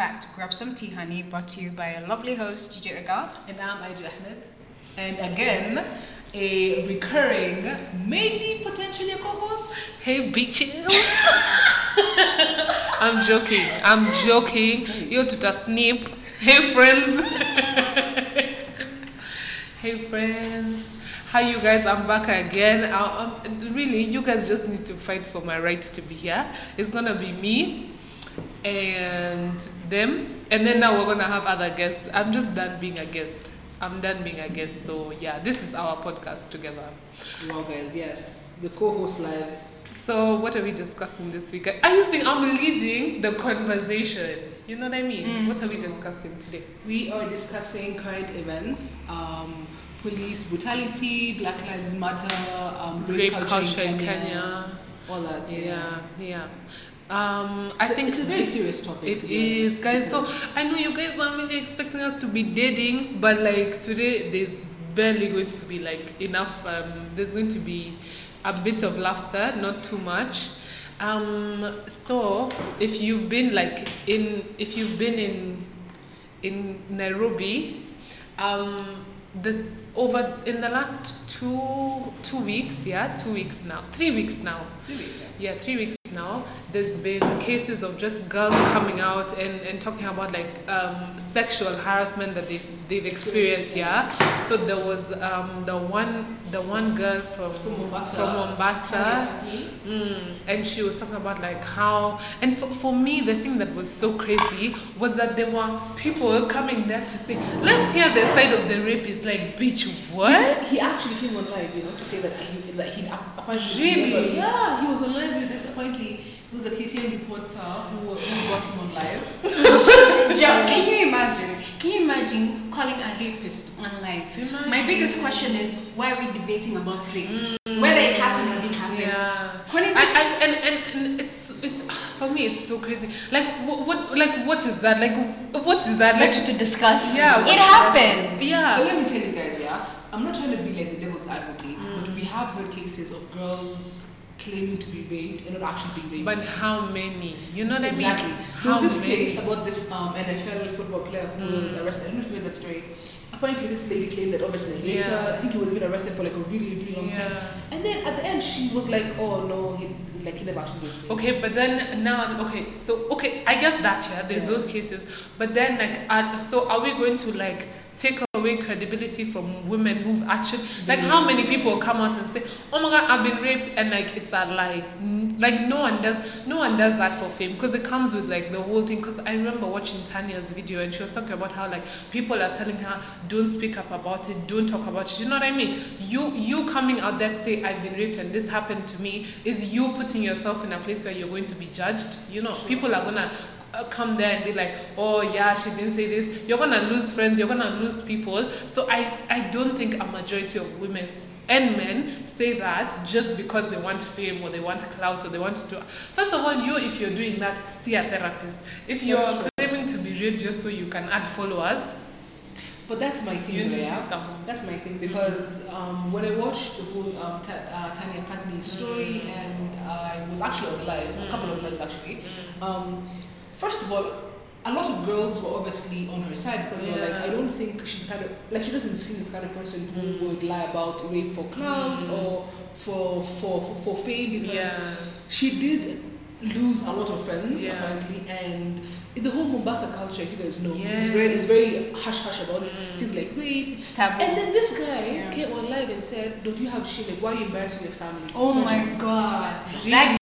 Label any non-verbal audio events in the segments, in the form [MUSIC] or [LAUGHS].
back to Grab Some Tea Honey, brought to you by a lovely host, Gigi Oga. And I'm Aiju Ahmed. And again, a recurring, maybe potentially a co-host. Hey bitches. [LAUGHS] I'm joking. I'm joking. Yo to snip. Hey friends. [LAUGHS] hey friends. Hi you guys, I'm back again. I, um, really, you guys just need to fight for my right to be here. It's gonna be me and them, and then now we're gonna have other guests. I'm just done being a guest. I'm done being a guest. So yeah, this is our podcast together. Wow, guys, yes, the co-host live. So what are we discussing this week? Are you saying I'm leading the conversation? You know what I mean? Mm. What are we discussing today? We are discussing current events, um, police brutality, Black Lives Matter, um, Rape culture in Kenya. all that. Yeah, yeah. Um, I So think it's a very serious topic. It be is, guys. So I know you guys weren't really expecting us to be dating, but like today, there's barely going to be like enough. Um, there's going to be a bit of laughter, not too much. Um, so if you've been like in, if you've been in, in Nairobi, um, the over in the last two two weeks, yeah, two weeks now, three weeks now, Serious, yeah. yeah, three weeks now, there's been cases of just girls coming out and, and talking about like um, sexual harassment that they, they've experienced, yeah. So there was um, the one the one girl from From Mombasa. from Mombasa, mm, and she was talking about like how and for, for me the thing that was so crazy was that there were people coming there to say let's hear the side of the rapist like bitch what He actually came on live, you know, to say that he that he'd app- apparently Really? yeah, he was on live with this. Apparently, there was a KTN reporter who, who got him on live. [LAUGHS] Can you imagine? Can you imagine calling a rapist on live? Imagine. My biggest question is why are we debating about rape? Mm. Whether it happened or didn't happen. Yeah. Calling And, this- and, and, and it's it's for me it's so crazy. Like what, what like what is that? Like what is that? Like to discuss. yeah. It happens. happened. But Yeah. let me tell you guys, yeah, I'm not trying to be like the devil's advocate, but mm. we have heard cases of girls claiming to be raped and not actually being raped. But how many? You know what exactly. I mean? There was this many? case about this um, NFL football player who was arrested. I don't know if you heard that story. Apparently, this lady claimed that obviously they raped Yeah. her. I think he was even arrested for like a really, really long time. And then at the end, she was like, "Oh no, he like he never actually raped me." Okay, but then now, okay, so okay, I get that, yeah. There's Yeah. those cases, but then like, uh, so are we going to like take away credibility from women who've actually, like, mm. how many people come out and say, "Oh my God, I've been raped," and like it's a lie. Like no one does, no one does that for fame because it comes with like the whole thing. Because I remember watching Tanya's video and she was talking about how like people are telling her, "Don't speak up about it, don't talk about it." You know what I mean? You you coming out there to say, "I've been raped and this happened to me," is you putting yourself in a place where you're going to be judged. You know, people are gonna come there and be like, oh yeah, she didn't say this. You're gonna lose friends. You're gonna lose people. So I I don't think a majority of women and men say that just because they want fame or they want clout or they want to. First of all, you if you're doing that, see a therapist. If you're true. claiming to be raped just so you can add followers, But that's my thing, you need to see someone. That's my thing because um, when I watched the whole um, Ta- uh, Tanya Patney story and I was actually on the live, a couple of lives actually. Um, first of all, a lot of girls were obviously on her side because they were like, I don't think she's kind of like she doesn't seem the kind of person who would lie about rape for clout or for for for, for fame because Yeah. she did lose a lot of friends Yeah. apparently and in the whole Mombasa culture, if you guys know, Yes. it's very it's very hush hush about Mm. things like rape. It's taboo. And then this guy Yeah. came on live and said, Don't you have shame? Like, why are you embarrassing your family? Oh my god. Really? That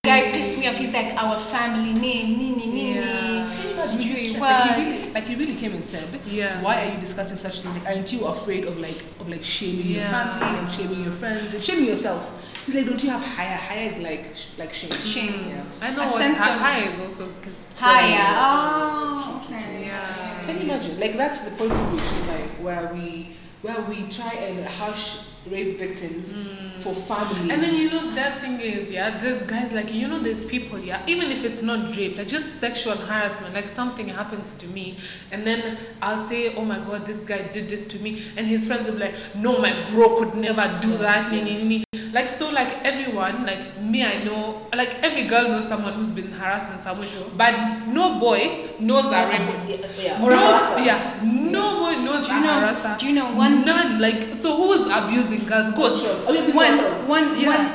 guy pissed me off. He's like our family name, Nini Nini. Yeah. Can you imagine Sijui this stress? what. Like he, really, like he really came and said, Yeah. Why are you discussing such things? Like, aren't you afraid of like of like shaming your family and shaming your friends and shaming yourself? He's like, Don't you have higher? Higher is like sh- like shame. Shame. Yeah. I know A what sense hi- of- high is also. Higher. Oh, okay. Yeah. Can you imagine? Like that's the point we reach in life where we where we try and hush rape victims for families. Mm. And then you know that thing is, yeah, there's guys like you know there's people, yeah, even if it's not rape, like just sexual harassment, like something happens to me, and then I'll say, oh my god, this guy did this to me, and his friends will be like, no, my bro could never do Yes, that, yes. Like so, like everyone, like me, I know, like every girl knows someone who's been harassed in some way, but no boy knows a rapist. Yeah, or no, harasser. yeah, no boy knows Do a you know- harasser. do you know one- None. Like so, who's abusing girls? Go. Sure. One, ourselves. one, Yeah. one,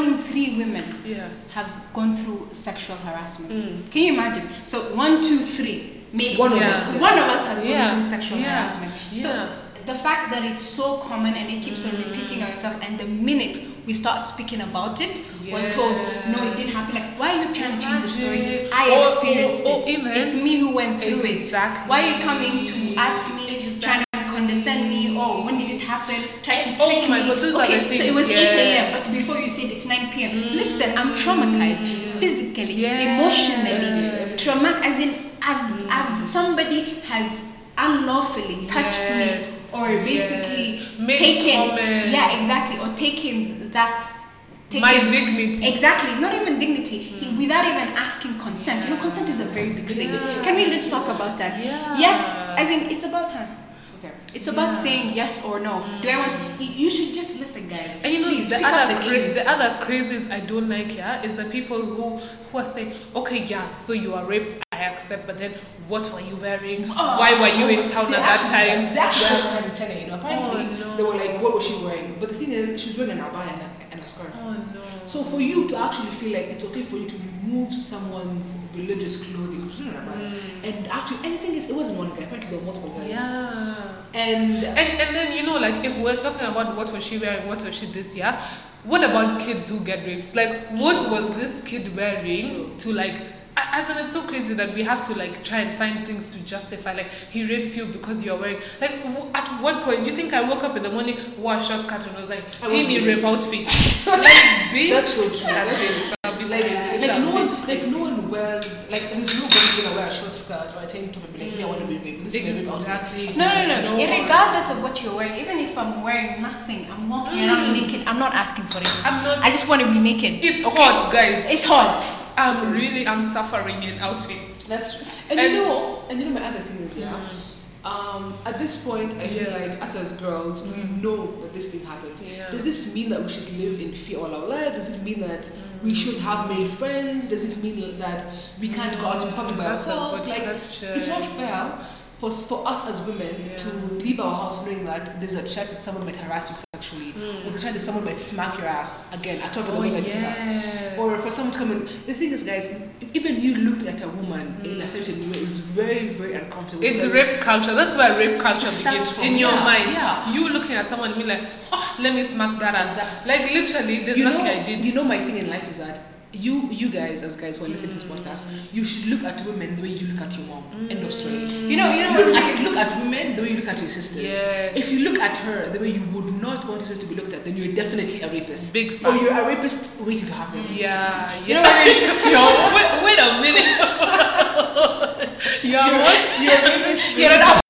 one in three women Yeah. have gone through sexual harassment. Mm. Can you imagine? So one, two, three. Maybe One of Yeah. us. One of us has gone through sexual Yeah. harassment. Yeah. So the fact that it's so common and it keeps on repeating on itself, and the minute we start speaking about it, we're told, no, it didn't happen. Like, why are you trying to change the story? I Or- experienced or- or it. even- it's me who went through Exactly. it. Why are you coming to ask me, trying to condescend me? Oh, when did it happen? Try to Oh my me. God, those are okay, the so it was 8 a.m., but before you said it's 9 p.m. Mm. Listen, I'm traumatized physically, emotionally, traumatic. As in, I've, I've mm. somebody has unlawfully touched Yes. me or basically Yes. Taken, comments. yeah, exactly, or taken that. My dignity. Exactly, not even dignity. He, hmm. without even asking consent. You know, consent is a very big thing. Yeah. Can we let's talk about that? Yeah. Yes, I think it's about her. Okay. It's about Yeah. saying yes or no. Do I want? You, you should just listen, guys. And you know Please, the other the cra- the other crazes I don't like yeah is the people who who are saying okay yeah so you are raped I accept but then what were you wearing Oh. why were you in town at that time actually had a tenor, you know. Oh, apparently, Oh, no. they were like, "What was she wearing?" But the thing is, she was wearing an abaya and a, and a skirt. oh no So for you to actually feel like it's okay for you to remove someone's religious clothing, which is not abaya, Mm. and actually anything is, it wasn't one guy. Apparently, there were multiple guys. yeah And and and then you know like if we're talking about what was she wearing what was she this year what about kids who get raped like what was this kid wearing True. to like a- as in it's so crazy that we have to like try and find things to justify like he raped you because you're wearing like w- at what point do you think I woke up in the morning wore a short skirt and was like I I was need wearing- rape outfit [LAUGHS] like bitch That's so true. That's That's it. so It's a bit like, like no bit one, like no one wears, like there's nobody gonna wear a short skirt or a tank top and be like, me, I want to be raped. This is rape. Exactly. No, no, no. No. Regardless of what you're wearing, even if I'm wearing nothing, I'm walking around mm. naked. I'm not asking for it. I'm not- I just want to be naked. it's hot guys It's hot. I'm really I'm suffering in outfits That's true. And, And- you know, and you know, my other thing is, yeah. Mm. Um, at this point, I feel Yeah. like us as girls, we know that this thing happens. Yeah. Does this mean that we should live in fear all our life? Does it mean that we should have made friends? Does it mean that we can't go out in public by ourselves? Like, it's not fair for, for us as women Yeah. to leave our house knowing that there's a chance that someone might harass you sexually, hmm. or the chance that someone might smack your ass. Again, I talk about Oh, women like this. yes. Or for someone to come in. The thing is, guys, even you looking at a woman in hmm. a certain way is very, very uncomfortable. It's rape culture. That's where rape culture begins from- in your yeah, mind. yeah. You looking at someone and be like, oh, let me smack that ass. Exactly. Like literally, there's you know, nothing I did. you know, my thing in life is that you, you guys, as guys who are listening to this mm. podcast, you should look at women the way you look at your mom. End of story. Mm. You know, you know Look at, look at women the way you look at your sisters. Yes. If you look at her the way you would not want your sister to be looked at, then you're definitely a rapist. Big Or you're a rapist waiting to happen. Yeah, You know what rapist- [LAUGHS] Yo, wait, wait a minute. [LAUGHS] You're what? You're a rapist. [LAUGHS] You're an up,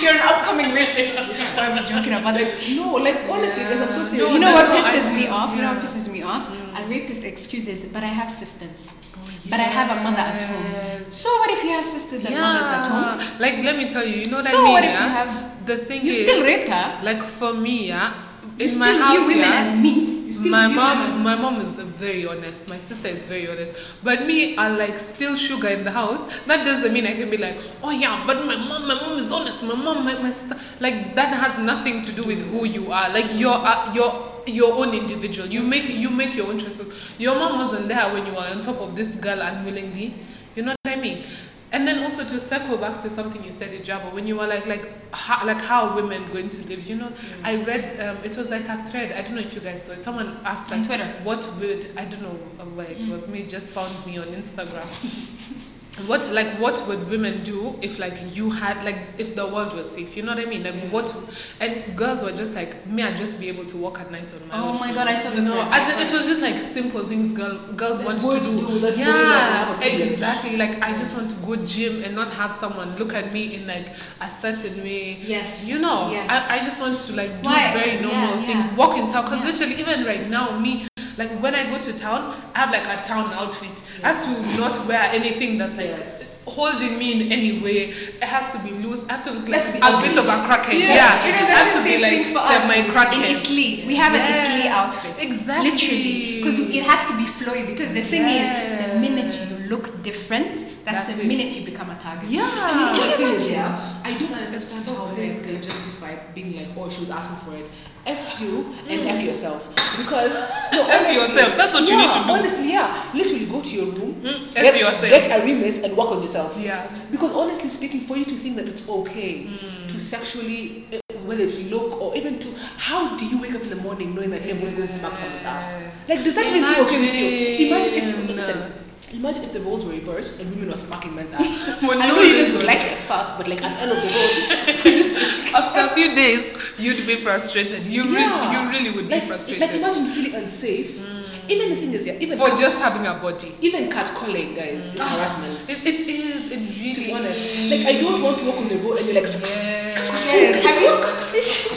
you're an upcoming rapist. Why we joking about this? No, like honestly, guys, I'm so serious. No, You know what pisses I- me off? You know what mm. pisses me off? Rapist excuses, but I have sisters. Oh, but I have a mother at home. So what if you have sisters and mothers at home? Yeah. Like, let me tell you, you know what So I mean? what if yeah? you have- the thing You is, still raped her. like for me, yeah, You in still my house, view women yeah, as meat. My mom my mom is very honest. My sister is very honest. But me i like still sugar in the house. That doesn't mean i can be like oh yeah but my mom my mom is honest. My mom my, my sister like that has nothing to do with who you are. Like you're uh, you're your own individual. You make you make your own choices. Your mom wasn't there when you were on top of this girl unwillingly. You know what i mean and then also to circle back to something you said, Ijabo, when you were like, like, how, like how are women going to live? You know, I read, um, it was like a thread. I don't know if you guys saw it. Someone asked On Twitter. what would I don't know where it was me just found me on Instagram. [LAUGHS] what like what would women do if like you had like if the world was safe? You know what I mean? Like what? And girls were just like me. I'd just be able to walk at night on my oh own. Oh my god, I saw the No. I it was just like simple things girl, girls want to do. do, yeah, don't have a privilege. exactly. Like I just want to go gym and not have someone look at me in like a certain way. Yes. You know, Yes. I, I just want to like do Why? very normal Yeah, things, yeah. walk in town. Cause Yeah. literally, even right now, me like when I go to town, I have like a town outfit. I have to not wear anything that's like Yes. holding me in any way. It has to be loose. I have to look like be a ugly. bit of a crackhead. Yeah, Yeah, you know that's the to be same like thing for us. my In crackhead. Eastleigh, we have an Yeah. Eastleigh outfit. Exactly. Literally, because it has to be flowy. Because the thing is, the minute you look different, that's, That's the it. minute you become a target. Yeah. And you know, Can the you is, imagine? yeah, I don't understand how crazy. men can justify being like, oh, she was asking for it. F you and F yourself. Because, [LAUGHS] no, F honestly, yourself, that's what you yeah, need to do. Honestly, yeah. Literally go to your room, Mm, F get, yourself. get a remis and work on yourself. Yeah. Because honestly speaking, for you to think that it's okay to sexually, uh, whether it's look or even to, how do you wake up in the morning knowing that everyone will smack someone's ass? Yes. Like, does that even seem okay with you? Imagine if, Imagine. listen, imagine if the roles were reversed and women were smacking men's ass. [LAUGHS] Well, I no, know you guys would like it at first, but like at the end of the road, [LAUGHS] After a few days, you'd be frustrated. You Yeah. really, you really would like, be frustrated. Like imagine feeling unsafe. Hmm. Even the thing is, yeah, even for just having a body. even catcalling, guys, is ah, harassment. It, it is. It really to be honest, is. like I don't want to walk on the road and you're like, Yes. [LAUGHS] Have you?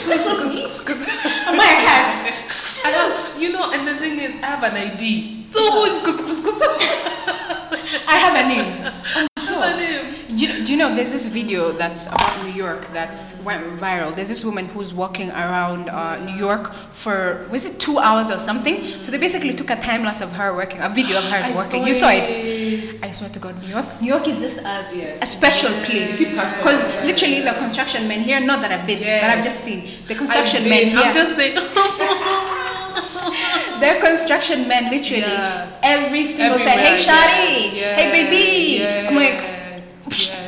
that's not me. Am I a cat? I have, you know, and the thing is, I have an ID. So who is kus kus kus? [LAUGHS] I have a name. [LAUGHS] I have a name. You do you know there's this video that's about New York that went viral. There's this woman who's walking around uh, New York for was it two hours or something? So they basically took a time lapse of her working, a video of her [GASPS] I working. saw you saw it. it. I swear to God, New York. New York is just a, Yes. a special place Yes. because literally the construction men here, not that I've been, but I've just seen the construction men here. I'm just saying. [LAUGHS] They're construction men, literally. Yeah. Every single time. Hey, Shari. yes, Hey, baby. Yes, I'm like, yes.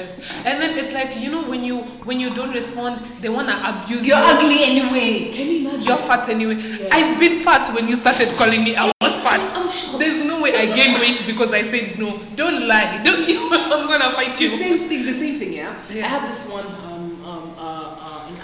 And then it's like you know when you when you don't respond, they wanna abuse you're you. ugly anyway. Can you imagine? You're fat anyway. Yeah. I've been fat when you started calling me. I was fat. I'm sure. There's no way I gained weight because I said no. Don't lie. Don't [LAUGHS] you? I'm gonna fight you. The same thing, the same thing, yeah. Yeah. I had this one um,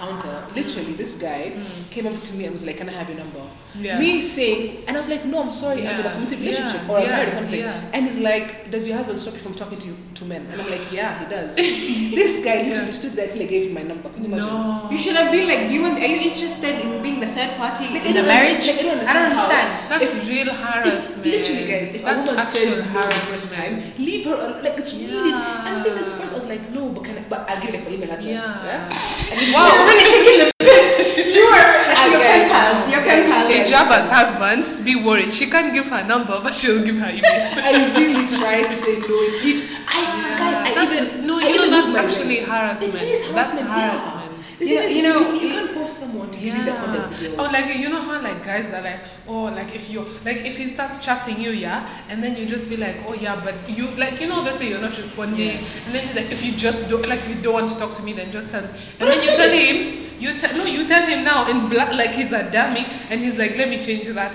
encounter. Literally, this guy hmm. came up to me and was like, "Can I have your number?" Yeah. Me saying, and I was like, "No, I'm sorry, I'm in a Yeah. committed Yeah. relationship or I'm Yeah. married or something." Yeah. And he's like, "Does your husband stop you from talking to to men?" And I'm like, "Yeah, he does." [LAUGHS] this guy literally Yeah. stood there till I gave him my number. Can you imagine? No. You should have been like, do you want, are you interested in being the third party Like, in the marriage? like, I don't I don't understand understand. That's If- real harassment. Literally, guys, if That's a woman says no the first time, leave her. al- Like it's really. Yeah. And the thing is, first I was like, no, but can I? But I'll give like my email address. Yeah. yeah? [LAUGHS] And Wow. Really taking the piss. You are your pen. Your pen pals. Java's husband, be worried. She can't give her number, but she'll give her email. [LAUGHS] I really tried to say no in each. I guys, I That's- even no, I you know that's actually harassment. It is That's harassment. harassment. Yeah. You know- you know, you, it- can't force someone to give you that contact details. Oh, like you know how like guys are like, oh, like if you like if he starts chatting you, yeah, and then you just be like, oh yeah, but you like you know obviously you're not responding, Yeah. and then like if you just don't like if you don't want to talk to me, then just tell. And But then you tell him, you tell no, you tell him now in black like he's a dummy, and he's like, let me change that.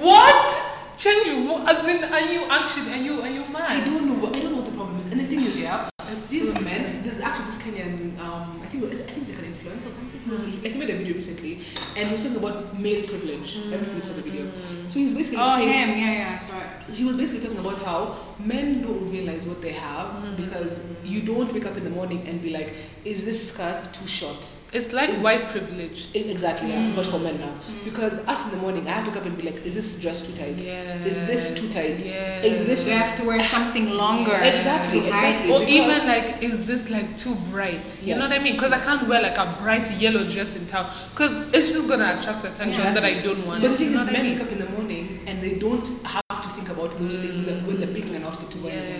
What? Change what? As in, are you actually are you are you mad? I don't know. I don't know what the problem is. And the thing is, yeah, these men. There's actually this Kenyan. Um, I think I think he's like an influencer or something. He was like he made a video recently, and he was talking about male privilege. I don't know if you saw the video. So he was basically Oh, saying, him. Yeah, yeah. Sorry. he was basically talking about how men don't realize what they have because you don't wake up in the morning and be like, is this skirt too short? It's like It's- white privilege. Exactly, yeah, but for men now. Mm. Because us in the morning, I have to wake up and be like, is this dress too tight? Is this too tight? Yes. Is this You have to wear something [LAUGHS] longer. Exactly, to hide exactly. Or even like, is this like too bright? You know what I mean? Because I can't wear like a bright yellow dress in town because it's just gonna attract attention that I don't want. But the thing you know is, what I men mean? wake up in the morning and they don't have to think about those things when they're, picking an outfit to wear. in the morning. Does that make sense? Yeah.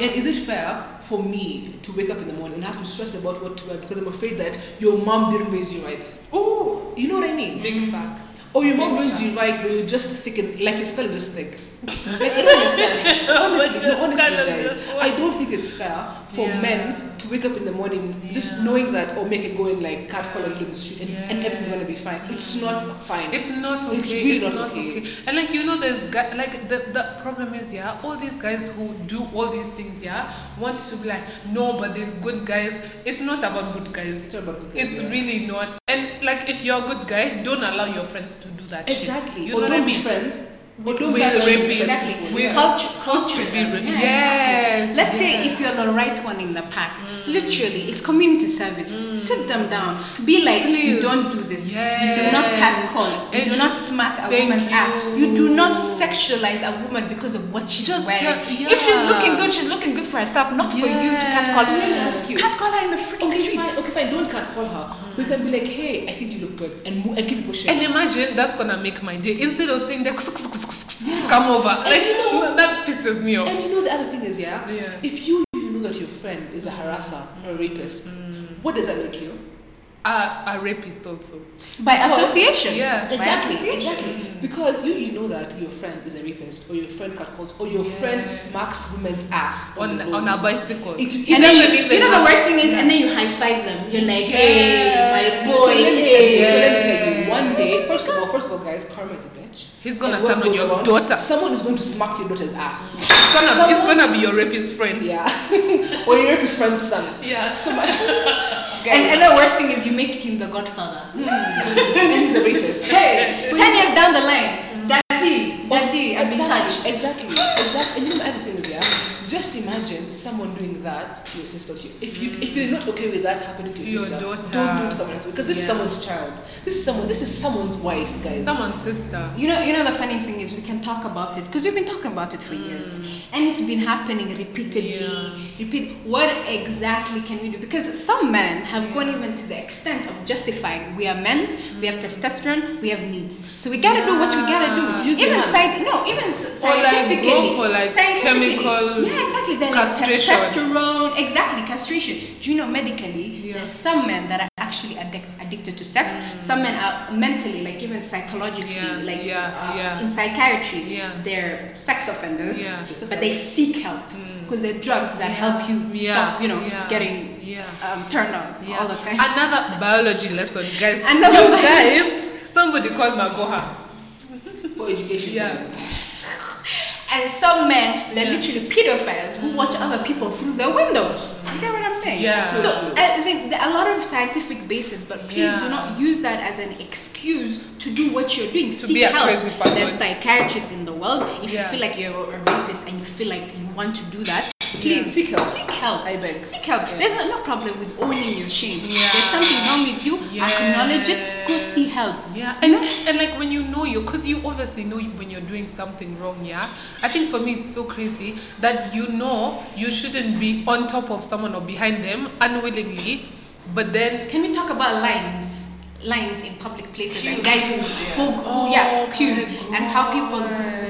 And is it fair for me to wake up in the morning and have to stress about what to wear because I'm afraid that your mom didn't raise you right? Oh, You know what I mean? big fact. Or your mom raised you right, but you're just thick and like your skull is just thick. Like, [LAUGHS] I don't. Honestly, no, honestly, Skull is guys, I don't think it's fair for Yeah. men to wake up in the morning just knowing that or make it go in like cat call and in the street and, and everything's gonna be fine. It's not fine. It's not okay. It's really it's not okay. And like you know, there's guy, like the the problem is yeah, all these guys who do all these things yeah want to be like no, but there's good guys. It's not about good guys. It's not about good guys, It's yeah. really not. And like if you're a good guy, don't allow your friends to do that. shit. Exactly. You or know don't I be friends But don't with rapists. Exactly. With culture, forced culture. be them. Yeah, yes. Let's say yes. if you're the right one in the pack, mm. literally, it's community service. Mm. Sit them down. Be like, you Please. don't do this. You do not Yes. catcall. You do not smack a thank woman's ass. you. You do not sexualize a woman because of what she's Just wearing. tell- If she's looking good, she's looking good for herself, not for you to catcall. Let me ask you. Catcall her in the freaking Okay, streets. fine. Okay, fine. Don't catcall her. We can be like, hey, I think you look good, and, and keep pushing. And imagine that's gonna make my day. Instead of saying that, Yeah. Come over. And Like you know- that pisses me off. And you know the other thing is, yeah, Yeah. if you, you know that your friend is a harasser or a rapist, what does that make you? Uh, a rapist also. By Because- association. Yeah. Exactly, association. exactly. Because you you know that your friend is a rapist, or your friend catcalls, or your friend smacks women's ass On the on a bicycle. It- it And then doesn't you, you know the worst thing is, Yeah. and then you high five them. You're like, Yeah. hey, my boy. So boy, let me tell you, so let me tell you, one day, first of all, first of all, guys, karma is a bitch. He's gonna And turn on your wrong? daughter. Someone is going to smack your daughter's ass. It's gonna, Someone- gonna be your rapist friend. Yeah. [LAUGHS] or your rapist friend's son. Yeah. [LAUGHS] And, and the worst thing is you make him the godfather. Hmm. [LAUGHS] and he's a rapist. Hey, ten years down the line, hmm. daddy, daddy, I've been touched. Exactly, exactly. And you know the other thing is, yeah, just imagine someone doing that to your sister. To you. If you if you're not okay with that happening to your, Your sister, daughter. don't do it to someone else because this is someone's child. This is someone. This is someone's wife, guys. Someone's sister. You know, you know the funny thing is we can talk about it because we've been talking about it for mm. years, and it's been happening repeatedly. Yeah. Repeat. What exactly can we do? Because some men have gone even to the extent of justifying we are men, we have mm. testosterone, we have needs, so we gotta do what we gotta do. Use even hands. sci- no, even s- Or like scientifically. go for like scientifically. chemical Yeah, exactly. Then castration. testosterone, exactly castration. Do you know medically? Yeah. There's some men that are actually addic- addicted to sex. Some men are mentally, like even psychologically, Yeah, like yeah, uh, yeah. in psychiatry, Yeah. they're sex offenders, but they seek help because they're drugs that help you stop, you know, getting um, turned on all the time. Another biology lesson, guys. Another you guys, somebody called Magoha. for education. Yeah. Guys. And some men, they're Yeah. literally pedophiles who watch other people through their windows. You get what I'm saying? Yeah. So, So true. as there are a lot of scientific basis, but please Yeah. do not use that as an excuse to do what you're doing. To Seek be a help. crazy person. There's psychiatrists in the world. If Yeah. you feel like you're a rapist and you feel like you want to do that, please Yeah. Seek help. Seek help. I beg. Seek help. Yeah. There's no, no problem with owning your shame. Yeah. There's something wrong with you. Acknowledge it. Go seek help. Yeah, and, know? and like when you know you, because you obviously know when you're doing something wrong, yeah. I think for me it's so crazy that you know you shouldn't be on top of someone or behind them unwillingly, but then Can we talk about lines? Lines in public places and guys who, who, who Oh yeah, cues and how people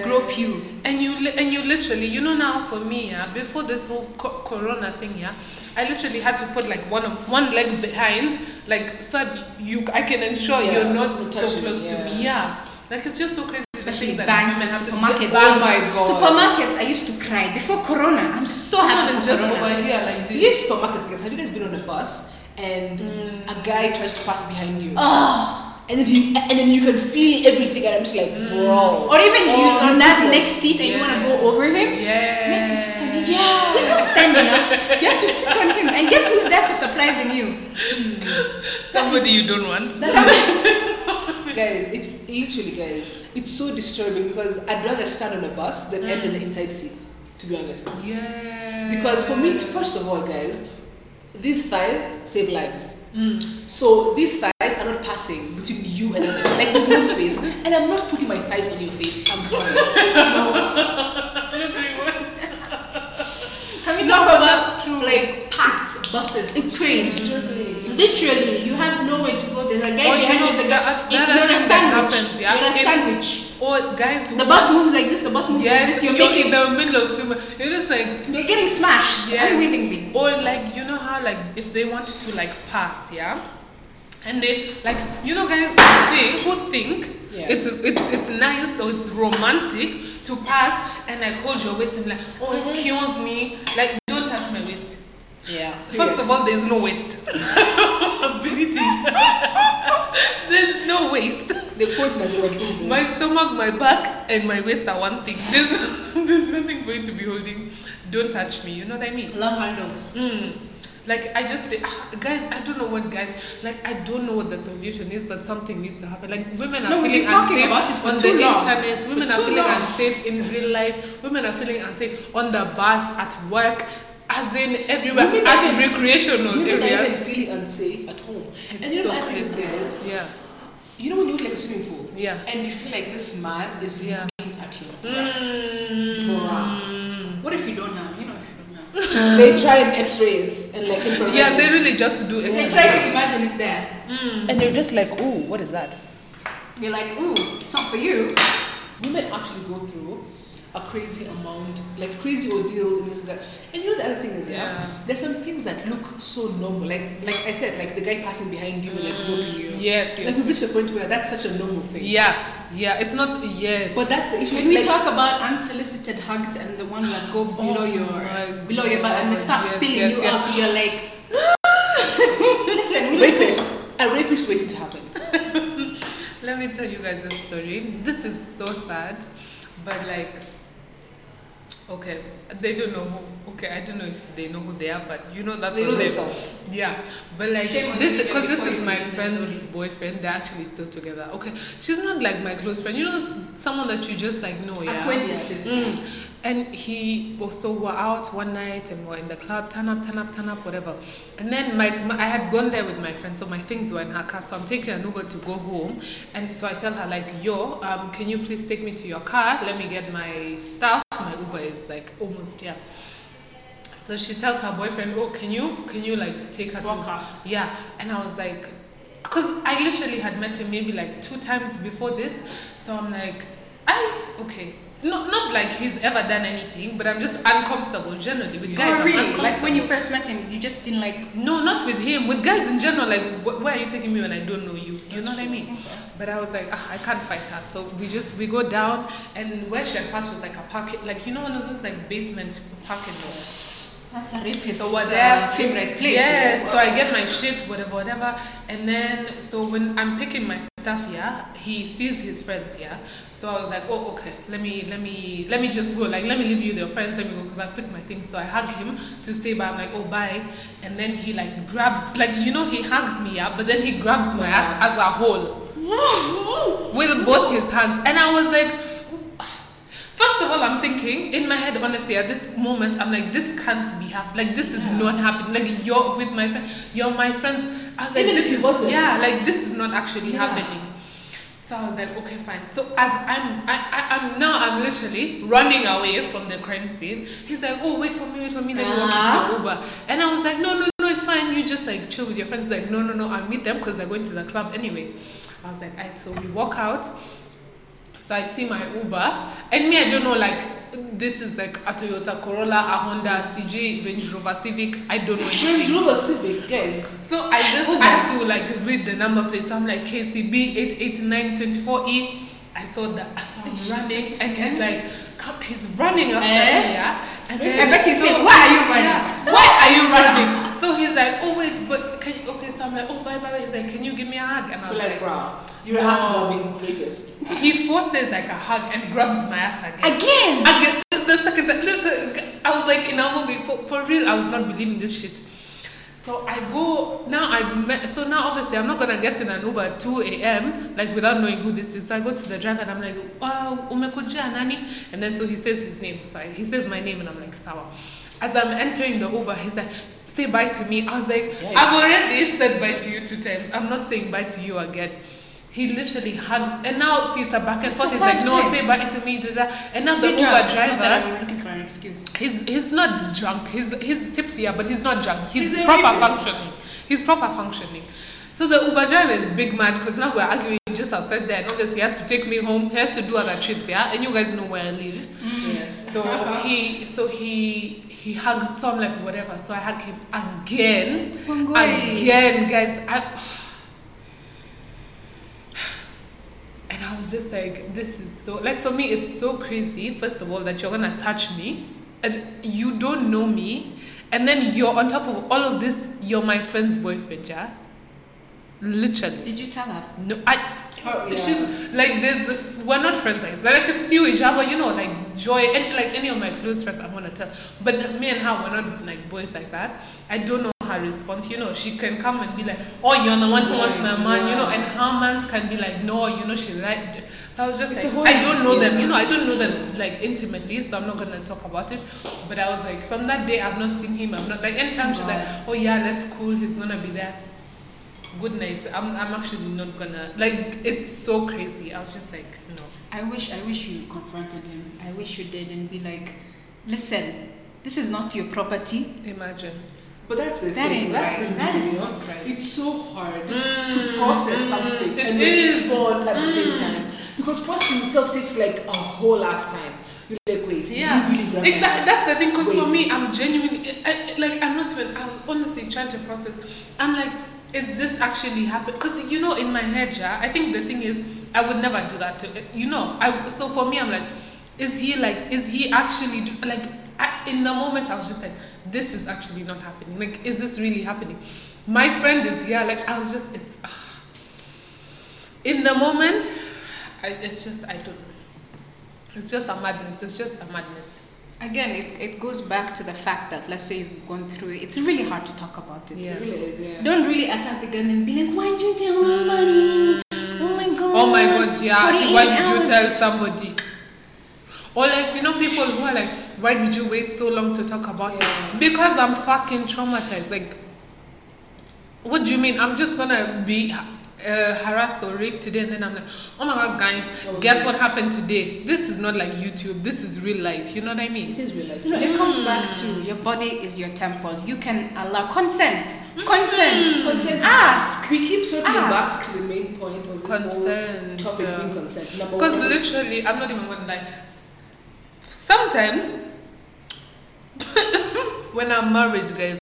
grope you. and you li- and you literally you know now for me yeah before this whole co- corona thing yeah I literally had to put like one of one leg behind like so you I can ensure Yeah, you're not so close to me yeah like it's just so crazy Especially banks and supermarkets. Oh my God. Supermarkets, I used to cry before Corona. I'm so Someone happy is for just Corona. over here like this These supermarkets, guys. Have you guys been on a bus and mm. a guy tries to pass behind you, Oh. and then he, and then you can feel everything, and I'm just like, mm. bro. Or even you Oh, on that ridiculous. next seat and you want to go over him. Yeah. You have to sit on him. Yeah. He's not standing up. You have to sit on him. And guess who's there for surprising you? Hmm. Somebody you don't want. [LAUGHS] [LAUGHS] guys, it literally, guys, it's so disturbing because I'd rather stand on a bus than enter the mm. inside seat. To be honest, Yeah. because for me, first of all, guys, these thighs save lives. Mm. So these thighs are not passing between you and the like there's no space. And I'm not putting my thighs on your face. I'm sorry. Can we talk but about true. like packed buses, It's trains? Literally, you have nowhere to go. There's a guy you behind know, you. There's a that- guy. that You're a sandwich. You're a sandwich. Or guys The bus moves like this. The bus moves like this. You're you're making. in the middle of two. You're just like You're getting smashed Yes. unwillingly. Or like you know how like if they want to like pass, yeah, and they like you know guys who think who think Yeah. it's it's it's nice or it's romantic to pass and like hold your waist and like oh mm-hmm. excuse me like don't touch my waist. Yeah. First of all, there's no waist. [LAUGHS] Ability. [LAUGHS] there's no waist. The point that they were getting My stomach, my back, and my waist are one thing. There's, [LAUGHS] there's nothing for you to be holding. Don't touch me. You know what I mean? Love handles. Mm. Like I just think, guys, I don't know what guys like. I don't know what the solution is, but something needs to happen. Like women are No, feeling unsafe about it for on the long. internet. Women For are feeling long. unsafe in real life. Women are feeling unsafe on the bus, at work, as in everywhere, Women at are recreational Women are areas. even feeling unsafe at home. It's and you know so other thing is, Yeah. You know when you look like a swimming pool, Yeah. and you feel like this man is Yeah. looking at your breasts. Mm. What if you don't have? You know, if you don't have. [LAUGHS] they try and X-ray it and like infrared. Yeah, they really just do it. They try to imagine it there. Mm. and they're just like, ooh, what is that? You're like, ooh, it's not for you. Women actually go through a crazy amount, like crazy ordeals in this guy. And you know the other thing is, yeah, Yeah. there's some things that look so normal. Like like I said, like the guy passing behind you and like mm, groping you. Yes, Like yes. we reach a point where that's such a normal thing. Yeah, yeah. It's not yes. But that's the issue. Can we like, talk about unsolicited hugs and the ones that go below Oh your my below your butt and they start God, yes, filling yes, you yes. up? You're like, [LAUGHS] listen, [LAUGHS] we just rapist, a rapist waiting to happen. [LAUGHS] Let me tell you guys a story. This is so sad, but like, okay, they don't know who. Okay, I don't know if they know who they are, but you know that's They know them. themselves. Yeah, but like Shame this because this is my friend's boyfriend. They're actually still together. Okay, she's not like my close friend. You know, someone that you just like know. Yeah. acquaintances. Mm. And he also were out one night and we're in the club, turn up, turn up, turn up, whatever. And then my, my I had gone there with my friend, so my things were in her car. So I'm taking an Uber to go home. And so I tell her like, yo, um, can you please take me to your car? Let me get my stuff. My Uber is like almost here. So she tells her boyfriend, oh, can you, can you like take her Walk to? her. Yeah. And I was like, because I literally had met him maybe like two times before this. So I'm like, I okay. Not not like he's ever done anything, but I'm just uncomfortable generally with guys. oh, really? Like when you first met him, you just didn't like. No, not with him. With guys in general, like wh- where are you taking me when I don't know you? You know what I mean? Okay. But I was like, ah, I can't fight her. So we just we go down, and where she had parked was like a parking, like you know one of those like basement parking lot. That's a rapist. So uh, there. favorite place. Yeah. So I get my shit, whatever, whatever. And then so when I'm picking my stuff, yeah, he sees his friends, yeah. So I was like, oh, okay. Let me, let me, let me just go. Like, let me leave you your friends. Let me go because I've picked my things. So I hug him to say bye. I'm like, oh, bye. And then he like grabs, like you know, he hugs me, yeah. But then he grabs my ass as a whole with both his hands. And I was like, first of all, I'm thinking in my head, honestly, at this moment, I'm like, this can't be happening. Like, this is Yeah. not happening. Like, you're with my friend, you're my friends. I was like, Even if this is, wasn't. yeah, like, this is not actually Yeah. happening. So I was like, okay, fine. So as I'm, I, I, I'm now, I'm literally running away from the crime scene. He's like, oh, wait for me, wait for me, let me walk into uh-huh. Uber. And I was like, no, no, no, it's fine. You just like chill with your friends. He's like, no, no, no, I'll meet them because they're going to the club anyway. I was like, alright. So we walk out. So I see my Uber, and me, I don't know, like this is like a Toyota Corolla, a Honda CJ, Range Rover Civic. I don't know Range. Rover Civic, guys. So I just had to like read the number plate. So I'm like KCB 88924E. I saw that I saw him running, and he's like, come, he's running after Eh? me, yeah. And I bet he so- said, why are you running? Yeah. Why are you running? So he's like, oh wait, but can you? Okay, I'm like, oh bye bye. bye. He's like, can you give me a hug? And I You're was like, like, bro, you're No. ass bombing rapist. he forces like a hug and grabs my ass again. Again. Again, the, the second time, I was like in a movie for, for real. I was not believing this shit. So I go now. I've met. So now obviously I'm not gonna get in an Uber at 2 a.m. like without knowing who this is. So I go to the driver and I'm like, "Wow, umekuja nani?" And then so he says his name. So I, he says my name and I'm like, "Sawa." As I'm entering the Uber, he's like, "Say bye to me." I was like, Yeah. "I've already said bye to you two times. I'm not saying bye to you again." He literally hugs, and now see it's a back and forth. He's like, "No, time. say bye to me." Da, da. And now the Uber drunk? Not driver. that I'm looking for an excuse. He's he's not drunk. He's he's tipsy, yeah, but he's not drunk. He's, He's proper functioning. He's proper functioning. So the Uber driver is big mad because now we're arguing just outside there, and obviously he has to take me home. He has to do other trips, yeah. And you guys know where I live. Yes. So he so he he hugged So I'm like whatever. So I hugged him again, Wangoi. again, guys. I, [SIGHS] and I was just like, this is so like for me, it's so crazy. First of all, that you're gonna touch me, and you don't know me, and then you're on top of all of this. You're my friend's boyfriend, yeah. Literally. Did you tell her? No, I. Oh, yeah. She's like there's we're not friends like that. Like if you Java, you know, like Joy and like any of my close friends, I'm gonna tell. But me and her, we're not like boys like that. I don't know her response. You know, she can come and be like, "Oh, you're the one who wants my man," you know, and her man can be like, "No, you know, she like." So I was just It's like, I don't know them, you know, I don't know them like intimately, so I'm not gonna talk about it. But I was like, from that day, I've not seen him. I'm not like anytime she's like, "Oh yeah, that's cool. He's gonna be there." Good night. I'm I'm actually not gonna like. It's so crazy. I was just like, no. I wish I wish you confronted him. I wish you did and be like, listen, this is not your property. Imagine. But that's the That thing. ain't That's right. the That thing, is you know. not right. It's so hard Mm, to process mm, something it and is. respond at the same Mm. time because processing itself takes like a whole last time. You're like, wait, Yeah, you really grab my exactly. That's the thing. Cause for me, I'm genuinely I, I- like I'm not even. I was honestly trying to process. I'm like, is this actually happen? Cause you know, in my head, yeah. I think the thing is, I would never do that to. You know, I. So for me, I'm like, is he like? Is he actually do, like? I, in the moment, I was just like, this is actually not happening. Like, is this really happening? My friend is here. Like, I was just. It's. Ah. in the moment, I, it's just I don't know. It's just a madness. It's just a madness. Again, it, it goes back to the fact that let's say you've gone through it. It's really hard to talk about it. Yeah. It really is, yeah. Don't really attack the gun and be like, why did you tell mm. nobody? Oh my god. Oh my god, yeah. Why 48 did you tell somebody? Or like you know people who are like, why did you wait so long to talk about Yeah. it? Because I'm fucking traumatized. Like, what do you mean? I'm just gonna be uh, harassed or raped today, and then I'm like, oh my god, guys, Oh, guess what happened today? This is not like YouTube. This is real life. You know what I mean? It is real life. You know, it comes back to your body is your temple. You can allow consent. Consent. Consent. Ask. We keep circling back to the main point of this Consent, topic yeah. being consent. Because literally, I'm not even gonna lie. Sometimes, [LAUGHS] [LAUGHS] when I'm married, guys,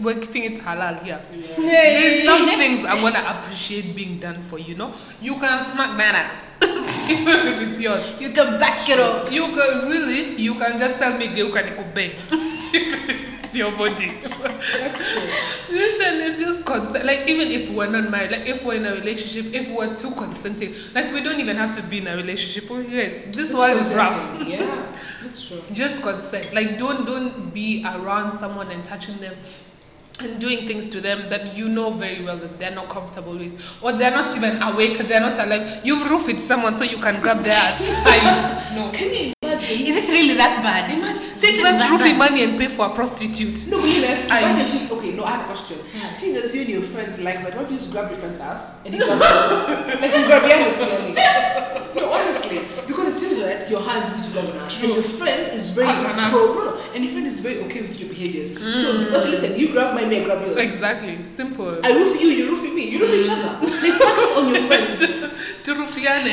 we're keeping it halal here. Yeah. There's some things I wanna appreciate being done for. You know, you can smack that ass, [LAUGHS] even if it's yours. You can back it up. You can really, you can just tell me, "Girl, can you bang?" It's your body. That's true. [LAUGHS] Listen, it's just consent. Like even if we're not married, like if we're in a relationship, if we're too consenting, like we don't even have to be in a relationship. Oh yes, this one is rough. Yeah, that's true. [LAUGHS] Just consent. Like don't don't be around someone and touching them and doing things to them that you know very well that they're not comfortable with, or they're not even awake, they're not alive. You've roofied someone so you can grab their [LAUGHS] ass. No. Can you imagine? Is it really that bad? Imagine take Is that roofie bad? money and pay for a prostitute. No, but yes, I- why don't okay, no, I have a question. Yeah. Seeing as you and your friends like that, why don't you just grab your friend's ass and you [LAUGHS] grab yours? like you grab your hand together. No, honestly, because it seems that your hands need to grab an ass, and your friend is very Has an ass. pro. No, no, and your friend is very okay with your behaviors. So, okay, listen, you grab my me, I grab yours. Exactly. Simple. I roof you, you roof me, you roof each other. [LAUGHS] Like focus on your friends. [LAUGHS] to rufiane.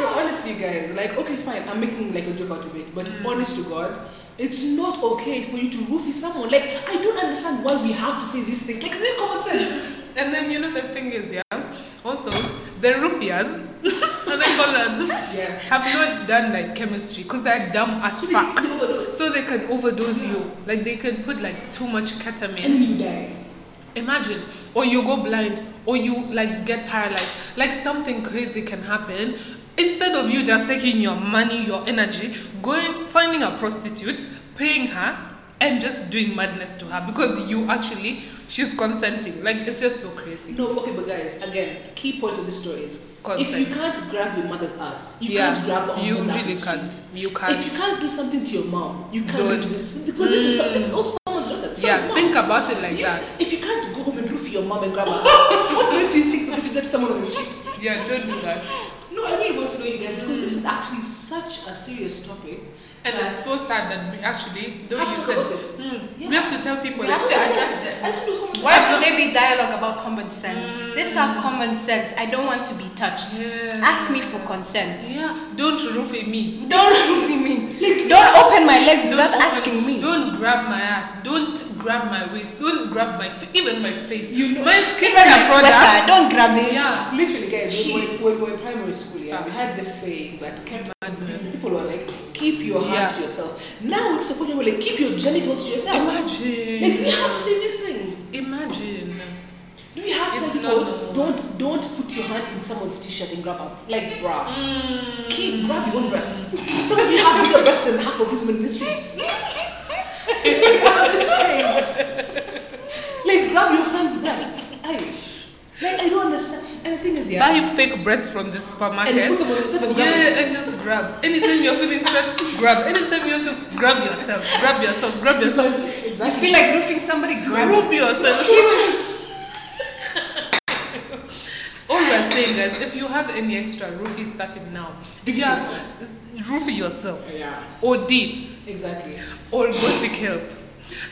No, honestly, guys, like, okay, fine, I'm making like a joke out of it, but mm. honest to God, it's not okay for you to roofie someone. Like, I don't understand why we have to say these things. Like, is it common sense? [LAUGHS] And then you know the thing is, yeah. Also, the roofiers, and I call them, [LAUGHS] Yeah. have not done like chemistry because they're dumb as So fuck. overdose. So they can overdose you. Like they can put like too much ketamine. then you die. Imagine, or you go blind, or you like get paralyzed. Like something crazy can happen. Instead of you just taking your money, your energy, going finding a prostitute, paying her, and just doing madness to her because you actually she's consenting. Like it's just so crazy. No, okay, but guys, again, key point of this story is if you can't grab your mother's ass, you yeah, can't grab a you really can't. street. You can't. If you can't do something to your mom, you can't Don't. do this because this is this is also mm. someone's daughter. yeah, someone's think about it like Yeah, that. If you can't go home and roofie your mom and grab her ass, what makes you think to go to get someone on the street? Yeah, don't do that. No, I really want to know you guys because this is actually such a serious topic. And that it's so sad that we actually don't Have you to said talk it. hmm, Yeah. we have to tell people We have to address it. I just know someone- Why should there be dialogue about common sense? This is our common sense. I don't want to be touched. Yeah. Ask me for consent. Yeah, don't roofie me. [LAUGHS] Don't roofie me. Like, Don't open my legs Don't without open- asking me. Don't grab my ass. Don't grab my waist. Don't grab my fa- even my face. You know- my Even skincare my sweater. product. Don't grab it. Yeah. Literally, guys, when, when, we were in primary school, yeah, we had this saying that kept Madness. people were like, keep your hands Yeah. to yourself. Now we're to the point where like, keep your genitals to yourself. Imagine. Like, do we have to say these things? Imagine. Do we have to It's tell people, normal. don't don't put your hand in someone's t-shirt and grab her? Like, bruh. Mm. Keep grab your own breasts. Some of you have bigger breasts than half of these women in the streets. [LAUGHS] [LAUGHS] I'm just saying. like grab your friend's breasts. Like I don't understand. And the thing is, yeah. Buy fake breasts from the supermarket. And put them on yourself and grab yeah, it. and just grab. Anytime you're feeling stressed, grab. Anytime you want to grab yourself, grab yourself, grab yourself. Exactly. You feel like roofing somebody, grab. Group yourself. [LAUGHS] All we're saying guys, if you have any extra roofie starting now, if you have roofie yourself, Yeah. or deep, Exactly. or go seek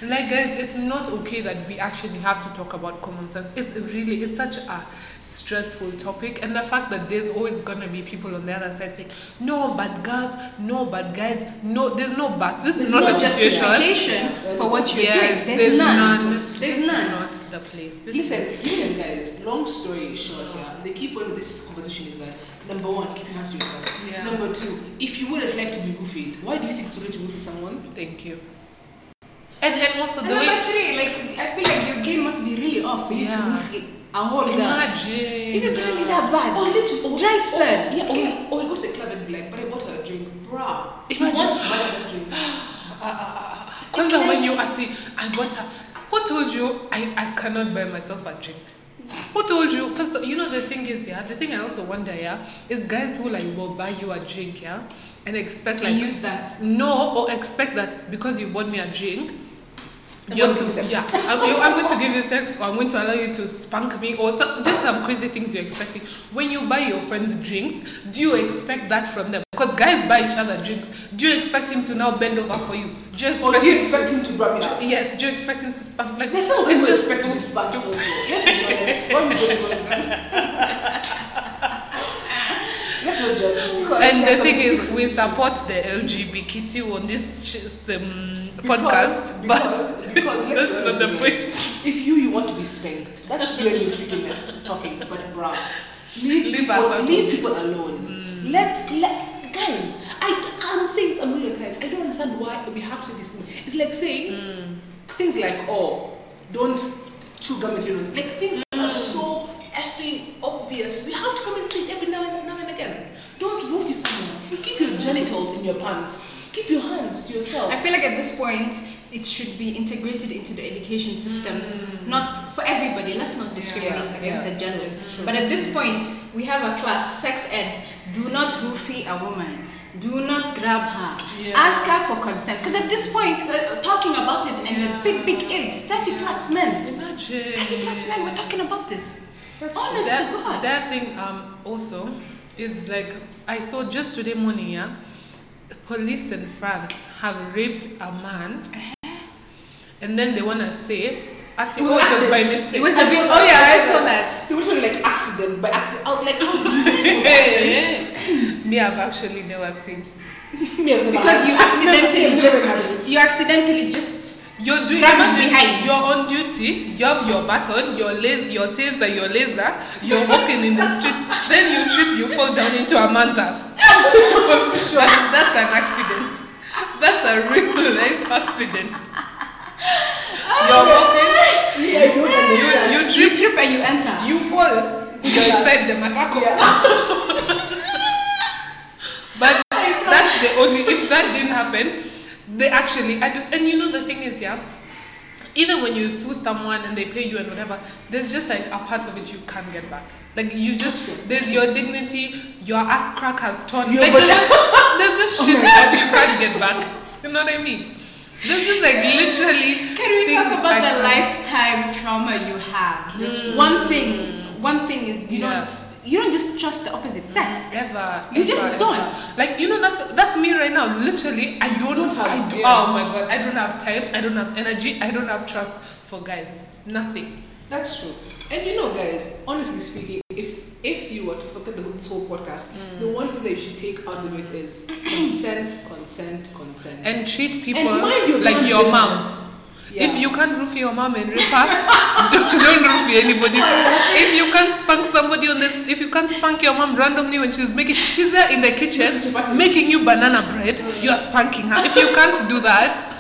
Like guys, it's not okay that we actually have to talk about common sense. It's really it's such a stressful topic, and the fact that there's always gonna be people on the other side saying, "No, but girls, no, but guys, no." There's no buts. This is There's not no a situation. justification for what you're Yes, doing. There's, none. There's There's this none. is not the place. This Listen, listen, guys. Long story short, yeah. The key point of this conversation is that number one, keep your hands to yourself. Yeah. Number two, if you wouldn't like to be roofied, why do you think it's okay to roofie someone? Thank you. And and also And the number way three, like I feel like your game must be really off for you Yeah. to roof it a whole girl. imagine. Is it really that bad? Or literally, oh, Dry oh, spell. Yeah, or, or you go to the club and be like, but I bought her a drink, bruh. Imagine. You want to buy her a drink. [GASPS] Ah, ah, ah, because uh, when you actually, I bought her. Who told you I, I cannot buy myself a drink? Who told you? First, you know the thing is, yeah. The thing I also wonder, yeah, is guys who like will buy you a drink, yeah, and expect like And use that. no, or expect that because you bought me a drink. I'm You have going to, to give you yeah, sex. I'm, I'm going to give you sex, or I'm going to allow you to spank me, or some, just some crazy things you're expecting. When you buy your friends drinks, do you expect that from them? Because guys buy each other drinks. Do you expect him to now bend over for you? Do you expect, Or do you expect him to grab your ass? yes? Do you expect him to spank? Like There's some of it's people just expect to too spanked stupid. also. Let's be honest. Why would you go Let's not judge. because And the thing is, we support the LGBT on this sh- um, Because- podcast, because, but because [LAUGHS] let's that's not the point. If you you want to be spanked, that's really your freakiness talking. But bruh, leave, Leave people, us leave people alone. Let let guys. I I'm saying this a million times. I don't understand why we have to this. It's like saying things like oh, don't chew gum with your nose. Like things that are so effing obvious. We have to come and say it every now and now and again. Don't roofie someone. Keep your genitals in your pants. Keep your hands to yourself. I feel like at this point it should be integrated into the education system, not for everybody. Let's not discriminate Yeah, against yeah. the genders. True. But at this point, we have a class, sex ed. Do not roofie a woman. Do not grab her. Yeah. Ask her for consent. Because at this point, uh, talking about it and the big, big age, 30 plus men. Imagine. 30 plus men, we're talking about this. That's Honest that, to God. that thing um also is like I saw just today morning, yeah. Police in France have raped a man, uh-huh. and then they wanna say, "Ati, It was oh, it was by mistake." It was a bit, oh yeah, I saw that. They were like accident by accident. I was like, how do you do so Me, I've actually never seen. [LAUGHS] Me, I've never Because you it. [LAUGHS] I've never- accidentally just, never had it. you accidentally just You're doing Grab it imagine behind. You're on duty. You have your baton, your la- your taser, your laser. You're walking in the streets. Then you trip, you fall down into a man's ass. [LAUGHS] that's, that's an accident. That's a real life accident. You're walking. Don't You, you you trip. trip and you enter. You fall. You're inside the matako. [LAUGHS] But that's the only. If that didn't happen, they actually. I do, and you know the thing is, yeah. Even when you sue someone and they pay you and whatever, there's just like a part of it you can't get back. Like you just there's your dignity, your ass crack has torn. Your Like, there's just, there's just Oh shit my that you can't get back. You know what I mean? This is like literally. Can we talk about I the can't- lifetime trauma you have? One thing, hmm. one thing is you Yeah. don't you don't just trust the opposite sex. Ever. You ever, just ever. don't. Like you know that's that's me right now. Literally, I don't, don't have- I do, yeah. Oh my god, I don't have time. I don't have energy. I don't have trust for guys. Nothing. That's true. And you know, guys, honestly speaking, if if you were to forget the, this whole podcast, the mm. one thing that you should take out of it is consent, consent, consent. And treat people And like your business. mom. Yeah. If you can't roofie your mom and rape her, [LAUGHS] don't, don't roofie anybody. If you can't spank somebody on this, if you can't spank your mom randomly when she's making, she's there in the kitchen making you banana bread, you are spanking her. If you can't do that,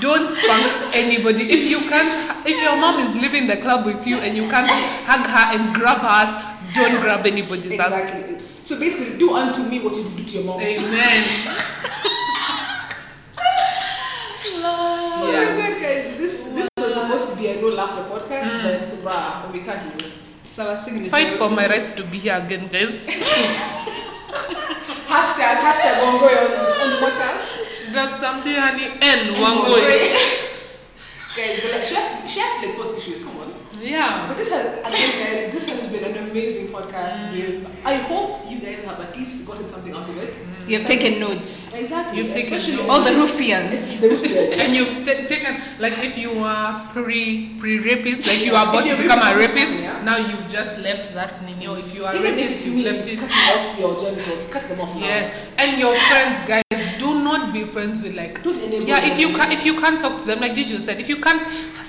don't spank anybody. If you can't, if your mom is leaving the club with you and you can't hug her and grab her, ass, don't grab anybody's ass. exactly. So basically, do unto me what you do to your mom. Amen. [LAUGHS] Oh my Yeah. Guys, this this was after podcast, mm. but bruh, we can't resist. It's our signature. Fight for my rights to be here again, guys. [LAUGHS] Hashtag, hashtag Wangoi on, on the podcast. That's something, honey. And one. [LAUGHS] Guys, but like, she has to, she has to like post issues. Come on. Yeah. But this has again, guys. This has been an amazing podcast. Mm. We've- I hope you guys have at least gotten something out of it. Mm. You have taken notes. Exactly. You've taken notes. All the It's ruffians. the ruffians. [LAUGHS] And you've t- taken like if you were pre pre rapist, like you are about to [LAUGHS] become a rapist, rapist, yeah. now you've just left that ninyo. If you are Even if rapist, it you've left it. cutting off your genitals, cut them off now. Yeah, and your friends, guys, do not be friends with like. Yeah, if you them. can, if you can't talk to them, like Gigi said, if you can't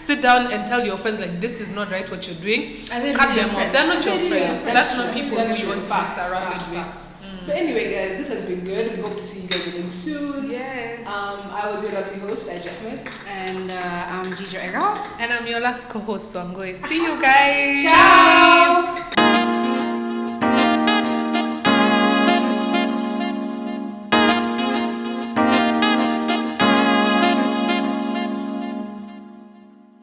sit down and tell your friends like this is not right what you're doing, cut really them off they're not your Are they really your friends. friends? That's not people That's who you want to be Facts, surrounded facts, with. facts. But anyway, guys, this has been good. We hope to see you guys again soon. Yes. Um, I was your lovely host, Aja Ahmed. And uh, I'm Gigi Ega. And I'm your last co-host, so I'm going. to See you guys. Ciao.